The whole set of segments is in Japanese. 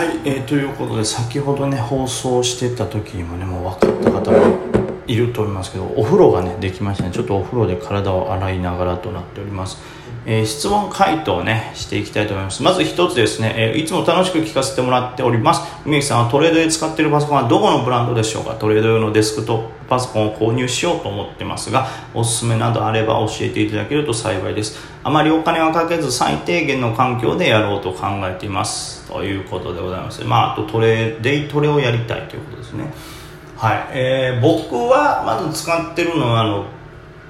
はい、えーということで先ほどね放送してた時にもねもう分かった方もいると思いますけどお風呂がねできましたね。ちょっとお風呂で体を洗いながらとなっております。えー、質問回答をね、していきたいと思います。まず一つですね、えー、いつも楽しく聞かせてもらっております。梅木さんはトレードで使っているパソコンはどこのブランドでしょうか？トレード用のデスクトップパソコンを購入しようと思ってますが、おすすめなどあれば教えていただけると幸いです。あまりお金はかけず最低限の環境でやろうと考えています。ということでございます。まあ、あとトレ、デイトレをやりたいということですね。はい。えー、僕はまず使ってるのは、あの、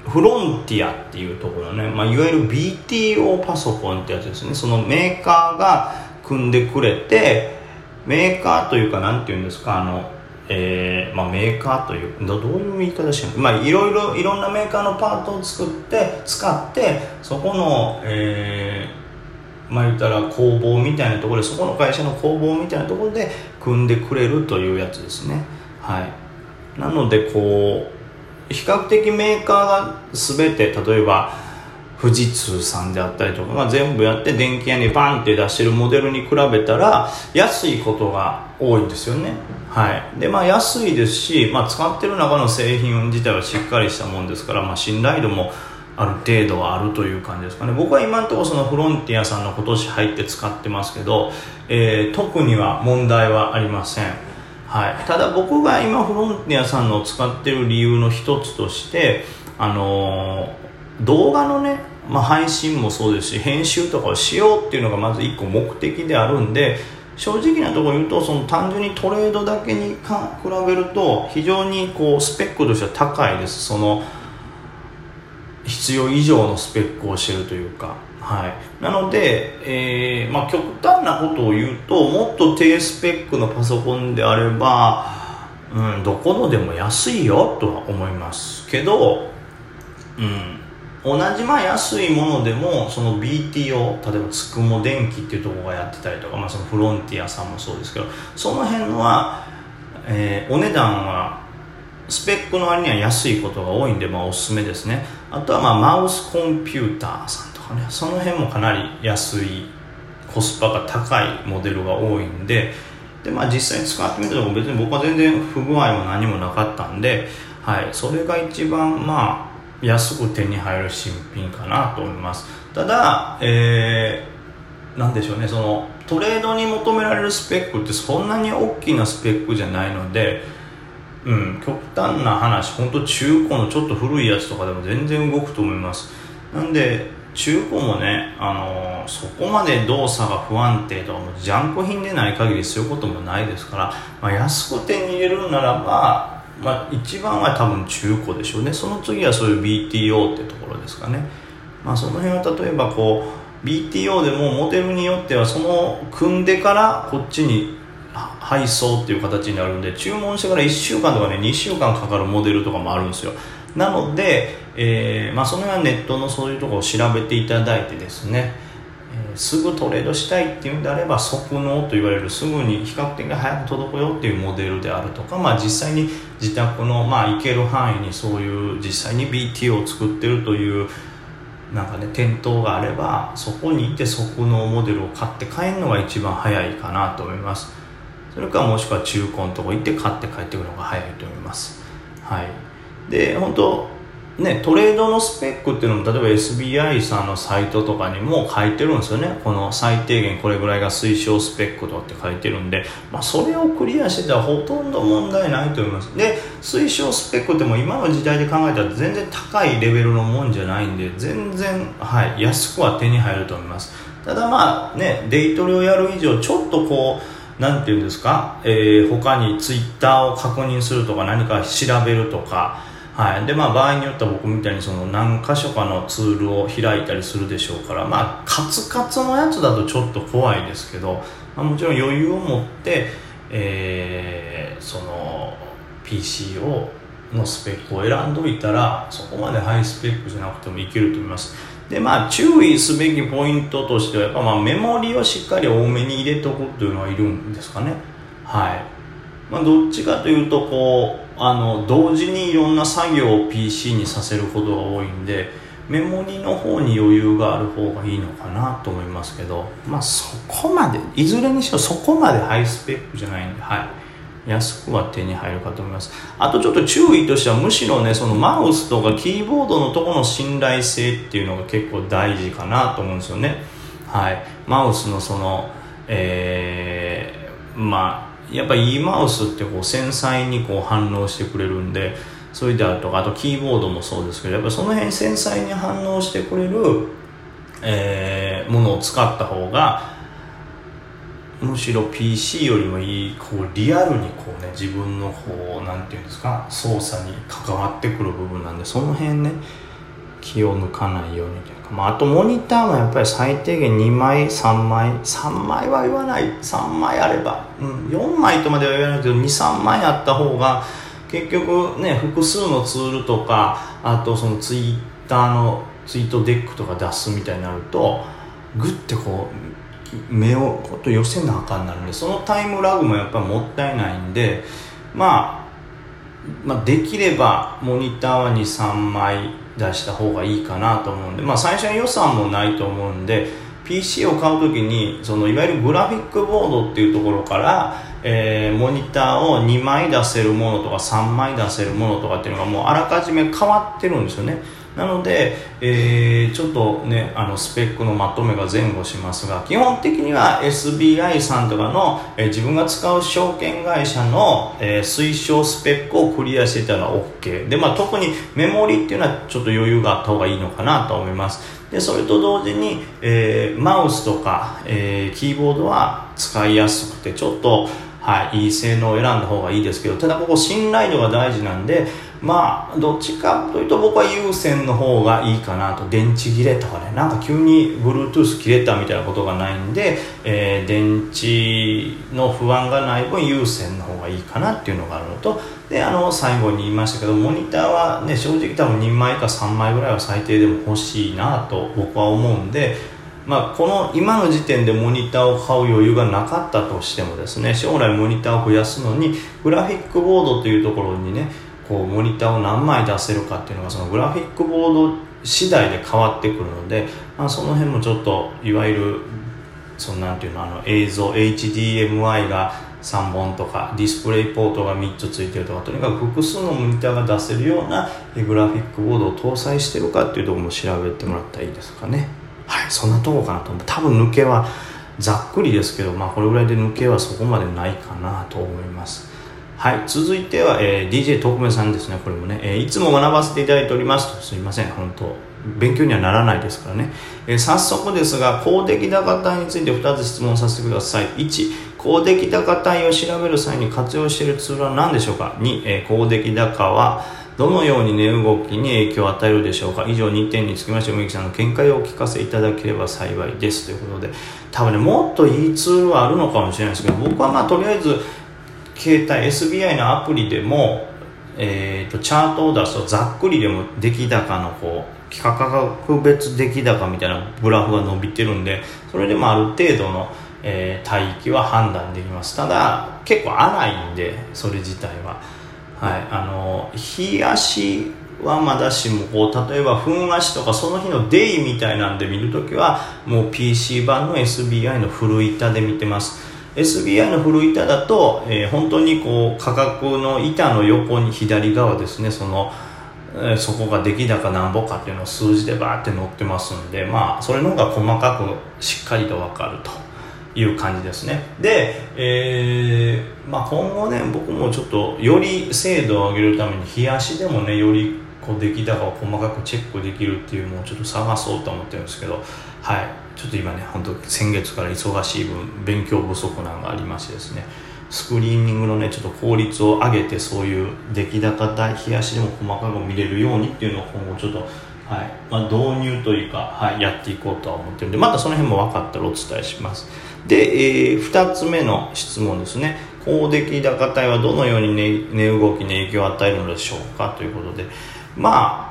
フロンティアっていうところね、まあ、いわゆる BTO パソコンってやつですね。そのメーカーが組んでくれてメーカーというか何て言うんですかあの、えーまあ、メーカーというどういう言い方してるまあいろいろいろんなメーカーのパートを作って使ってそこの、えー、まあ言ったら工房みたいなところでそこの会社の工房みたいなところで組んでくれるというやつですね。はい。なのでこう比較的メーカーが全て例えば富士通さんであったりとかが全部やって電気屋にバンって出してるモデルに比べたら安いことが多いんですよね。はい。でまあ安いですし、まあ、使ってる中の製品自体はしっかりしたもんですから、まあ、信頼度もある程度はあるという感じですかね。僕は今のところそのフロンティアさんの今年入って使ってますけど、えー、特には問題はありません。はい、ただ僕が今フロンティアさんの使ってる理由の一つとしてあのー、動画のね、まあ、配信もそうですし編集とかをしようっていうのがまず1個目的であるんで正直なところ言うとその単純にトレードだけにか比べると非常にこうスペックとしては高いです。その必要以上のスペックをしてるというか。はい、なので、えーまあ、極端なことを言うともっと低スペックのパソコンであれば、うん、どこのでも安いよとは思いますけど、うん、同じまあ安いものでもその BTO 例えばつくも電機っていうところがやってたりとか、まあ、そのフロンティアさんもそうですけどその辺は、えー、お値段はスペックの割には安いことが多いんで、まあ、おすすめですね。あとはまあマウスコンピューターさんとかね。その辺もかなり安いコスパが高いモデルが多いんで。で、まあ、実際に使ってみたとこ別に僕は全然不具合も何もなかったんで、はい、それが一番まあ安く手に入る新品かなと思います。ただ、えー、なんでしょうね。そのトレードに求められるスペックってそんなに大きなスペックじゃないのでうん、極端な話本当中古のちょっと古いやつとかでも全然動くと思います。なんで中古もね、あのー、そこまで動作が不安定とかもジャンク品でない限りそういうこともないですから、まあ、安く手に入れるならば、まあ、一番は多分中古でしょうね。その次はそういう BTO ってところですかね、まあ、その辺は例えばこう BTO でもモデルによってはその組んでからこっちに配送っていう形になるんで注文してから1週間とかね2週間かかるモデルとかもあるんですよ。なので、えー、まあ、その辺はネットのそういうところを調べていただいてですね、えー、すぐトレードしたいっていうんであれば即納と言われるすぐに比較的早く届くよっていうモデルであるとか、まあ、実際に自宅の、まあ、行ける範囲にそういう実際に BT を作ってるというなんかね店頭があればそこに行って即納モデルを買って帰るのが一番早いかなと思います。それかもしくは中古のとこ行って買って帰ってくるのが早いと思います。はい。で本当ね、トレードのスペックっていうのも例えば SBI さんのサイトとかにも書いてるんですよね。この最低限これぐらいが推奨スペックとかって書いてるんで、まあ、それをクリアしてたらほとんど問題ないと思います。で推奨スペックっても今の時代で考えたら全然高いレベルのもんじゃないんで全然、はい、安くは手に入ると思います。ただまあねデイトレをやる以上ちょっとこうなんていうんですか、えー、他にツイッターを確認するとか何か調べるとか。はい。でまあ、場合によっては僕みたいにその何箇所かのツールを開いたりするでしょうから、まあ、カツカツのやつだとちょっと怖いですけど、まあ、もちろん余裕を持って、えー、その PC をのスペックを選んどいたらそこまでハイスペックじゃなくてもいけると思います。でまあ注意すべきポイントとしてはやっぱまあメモリをしっかり多めに入れとくっていうのはいるんですかね。はい。まあ、どっちかというとこうあの同時にいろんな作業を PC にさせることが多いんでメモリの方に余裕がある方がいいのかなと思いますけどまあそこまでいずれにしろそこまでハイスペックじゃないんではい。安くは手に入るかと思います。あとちょっと注意としてはむしろねそのマウスとかキーボードのとこの信頼性っていうのが結構大事かなと思うんですよね。はい。マウスのそのえー、まあやっぱいいマウスってこう繊細にこう反応してくれるんでそれであるとかあとキーボードもそうですけどやっぱその辺繊細に反応してくれる、えー、ものを使った方がむしろ PC よりもいいこうリアルにこうね自分のこうなんていうんですか操作に関わってくる部分なんでその辺ね気を抜かないようにというか、まあ、あとモニターもやっぱり最低限2枚3枚3枚は言わない。3枚あれば、うん、4枚とまでは言わないけど23枚あった方が結局ね複数のツールとかあとそのツイッターのツイートデックとか出すみたいになるとグッてこう目をこう寄せなあかんなるんでそのタイムラグもやっぱりもったいないんで、まあ、まあできればモニターは23枚出した方がいいかなと思うんで、まあ、最初は予算もないと思うんで PC を買う時にそのいわゆるグラフィックボードっていうところからえー、モニターを2枚出せるものとか3枚出せるものとかっていうのがもうあらかじめ変わってるんですよね。なので、えー、ちょっとねあのスペックのまとめが前後しますが基本的には SBI さんとかの、えー、自分が使う証券会社の、えー、推奨スペックをクリアしてたら OK で、まあ、特にメモリっていうのはちょっと余裕があった方がいいのかなと思います。でそれと同時に、えー、マウスとか、えー、キーボードは使いやすくてちょっとはい、いい性能を選んだ方がいいですけどただここ信頼度が大事なんでまあどっちかというと僕は有線の方がいいかなと。電池切れとかね。なんか急に Bluetooth 切れたみたいなことがないんで、えー、電池の不安がない分有線の方がいいかなっていうのがあるのと。であの最後に言いましたけどモニターはね正直多分2枚か3枚ぐらいは最低でも欲しいなと僕は思うんでまあ、この今の時点でモニターを買う余裕がなかったとしてもですね将来モニターを増やすのにグラフィックボードというところにねこうモニターを何枚出せるかっていうのがそのグラフィックボード次第で変わってくるので、まあ、その辺もちょっといわゆるそのなんていうのあの映像 HDMI が3本とかディスプレイポートが3つついてるとかとにかく複数のモニターが出せるようなグラフィックボードを搭載してるかっていうところも調べてもらったらいいですかね。はいそんなとこかなと思う多分抜けはざっくりですけど、まあ、これぐらいで抜けはそこまでないかなと思いますはい。続いては、えー、DJ 特命さんですね。これもね、えー、いつも学ばせていただいておりますすいません。本当勉強にはならないですからね、えー、早速ですが公的高帯について2つ質問させてください。1公的高帯を調べる際に活用しているツールは何でしょうか？2、えー、公的高はどのように値動きに影響を与えるでしょうか？以上2点につきまして梅木さんの見解をお聞かせいただければ幸いです。ということで多分ねもっといいツールはあるのかもしれないですけど僕はまあとりあえず携帯 SBI のアプリでも、えーと、チャートを出すとざっくりでも出来高のこう価格別出来高みたいなグラフが伸びてるんでそれでもある程度の、えー、帯域は判断できます。ただ結構荒いんでそれ自体は。はい、あの日足はまだしもこう例えば分足とかその日のデイみたいなんで見るときはもう PC 版の SBI の古板で見てます。SBI の古板だと、えー、本当にこう価格の板の横に左側ですねその、えー、そこが出来高なんぼかっていうのを数字でバーって載ってますんでまあそれの方が細かくしっかりと分かるという感じですね。で、えーまあ、今後ね僕もちょっとより精度を上げるために冷やしでもねよりこう出来高を細かくチェックできるっていうのをちょっと探そうと思ってるんですけどはい。ちょっと今ね本当先月から忙しい分勉強不足なんがありましてですね。スクリーニングのねちょっと効率を上げてそういう出来高大冷やしでも細かく見れるようにっていうのを今後ちょっとはい。まあ、導入というか、はい、やっていこうとは思ってるんでまたその辺も分かったらお伝えします。で、えー、2つ目の質問ですね。公的高帯はどのように値、動きに影響を与えるのでしょうかということで。まあ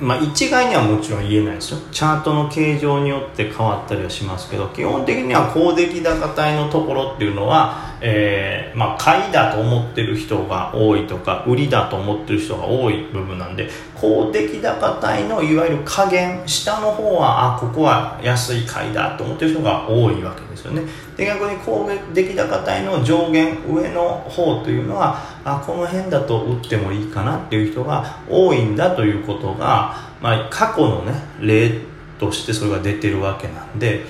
まあ、一概にはもちろん言えないですよ。チャートの形状によって変わったりはしますけど基本的には高出来高帯のところっていうのは、えー、まあ、買いだと思ってる人が多いとか売りだと思ってる人が多い部分なんで高出来高帯のいわゆる加減下の方はあここは安い買いだと思ってる人が多いわけ。ですですよね。で逆に高出来高帯の上限上の方というのはあこの辺だと売ってもいいかなっていう人が多いんだということが、まあ、過去のね例としてそれが出てるわけなんで、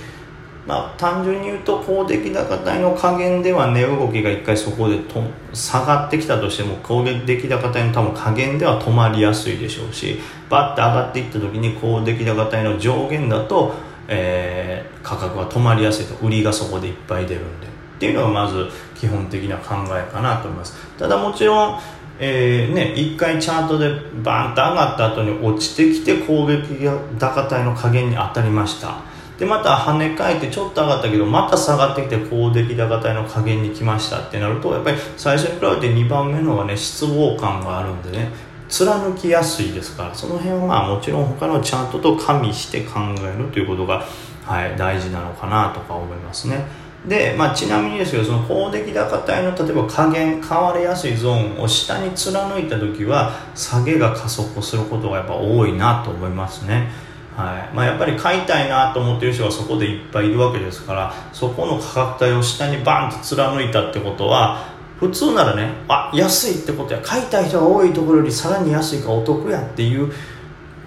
まあ、単純に言うと高出来高帯の加減では値動きが一回そこでと下がってきたとしても高出来高帯の多分加減では止まりやすいでしょうしバッて上がっていった時に高出来高帯の上限だと、えー、価格が止まりやすいと。売りがそこでいっぱい出るんで。っていうのがまず基本的な考えかなと思います。ただもちろんえーね、1回チャートでバーンと上がった後に落ちてきて攻撃が高帯の加減に当たりました。でまた跳ね返ってちょっと上がったけどまた下がってきて攻撃高帯の加減に来ましたってなるとやっぱり最初に比べて2番目の方がね失望感があるんでね。貫きやすいですからその辺はまあもちろん他のチャートと加味して考えるということが、はい、大事なのかなとか思いますね。で、まあ、ちなみにですけどその高出来高帯の例えば加減変わりやすいゾーンを下に貫いた時は下げが加速することがやっぱ多いなと思いますね。はいまあ、やっぱり買いたいなと思ってる人がそこでいっぱいいるわけですからそこの価格帯を下にバンと貫いたってことは普通ならねあ安いってことや買いたい人が多いところよりさらに安いかお得やっていう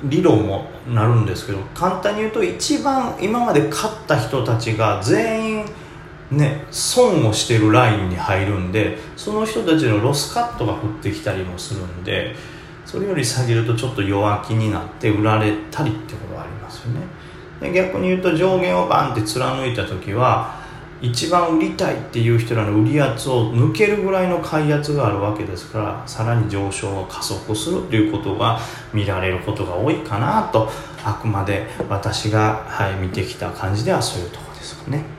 理論もなるんですけど簡単に言うと一番今まで買った人たちが全員ね、損をしてるラインに入るんでその人たちのロスカットが降ってきたりもするんでそれより下げるとちょっと弱気になって売られたりってことがありますよね。で逆に言うと上限をバンって貫いた時は一番売りたいっていう人らの売り圧を抜けるぐらいの買い圧があるわけですからさらに上昇が加速するということが見られることが多いかなとあくまで私が、はい、見てきた感じではそういうとこですかね。